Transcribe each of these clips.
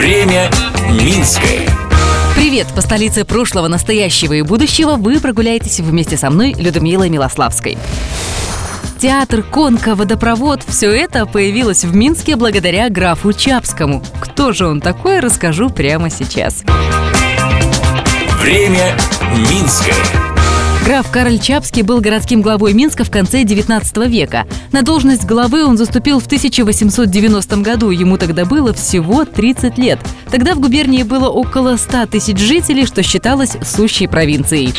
Время Минское. Привет! По столице прошлого, настоящего и будущего вы прогуляетесь вместе со мной, Людмилой Милославской. Театр, конка, водопровод – все это появилось в Минске благодаря графу Чапскому. Кто же он такой, расскажу прямо сейчас. Время Минское. Граф Кароль Чапский был городским главой Минска в конце 19 века. На должность главы он заступил в 1890 году, ему тогда было всего 30 лет. Тогда в губернии было около 100 тысяч жителей, что считалось сущей провинцией.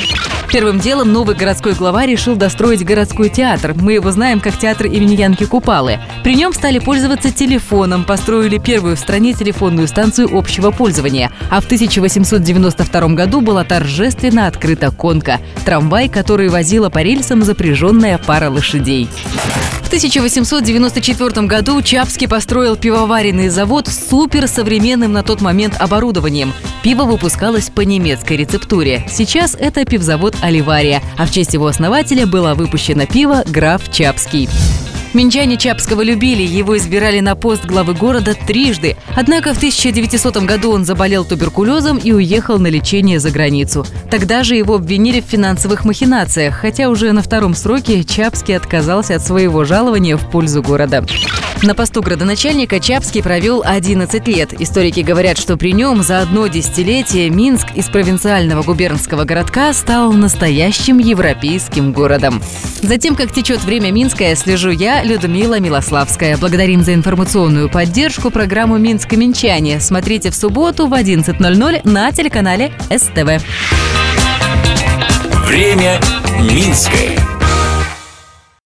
Первым делом новый городской глава решил достроить городской театр. Мы его знаем как театр имени Янки Купалы. При нем стали пользоваться телефоном, построили первую в стране телефонную станцию общего пользования. А в 1892 году была торжественно открыта конка – трамвай, который возила по рельсам запряженная пара лошадей. В 1894 году Чапский построил пивоваренный завод с суперсовременным на тот момент оборудованием. Пиво выпускалось по немецкой рецептуре. Сейчас это пивзавод «Оливария», а в честь его основателя было выпущено пиво «Граф Чапский». Минчане Чапского любили, его избирали на пост главы города трижды. Однако в 1900 году он заболел туберкулезом и уехал на лечение за границу. Тогда же его обвинили в финансовых махинациях, хотя уже на втором сроке Чапский отказался от своего жалования в пользу города. На посту градоначальника Чапский провел 11 лет. Историки говорят, что при нем за одно десятилетие Минск из провинциального губернского городка стал настоящим европейским городом. Затем, как течет время Минское, слежу я, Людмила Милославская. Благодарим за информационную поддержку программу «Минск Минчане». Смотрите в субботу в 11.00 на телеканале СТВ. Время Минское.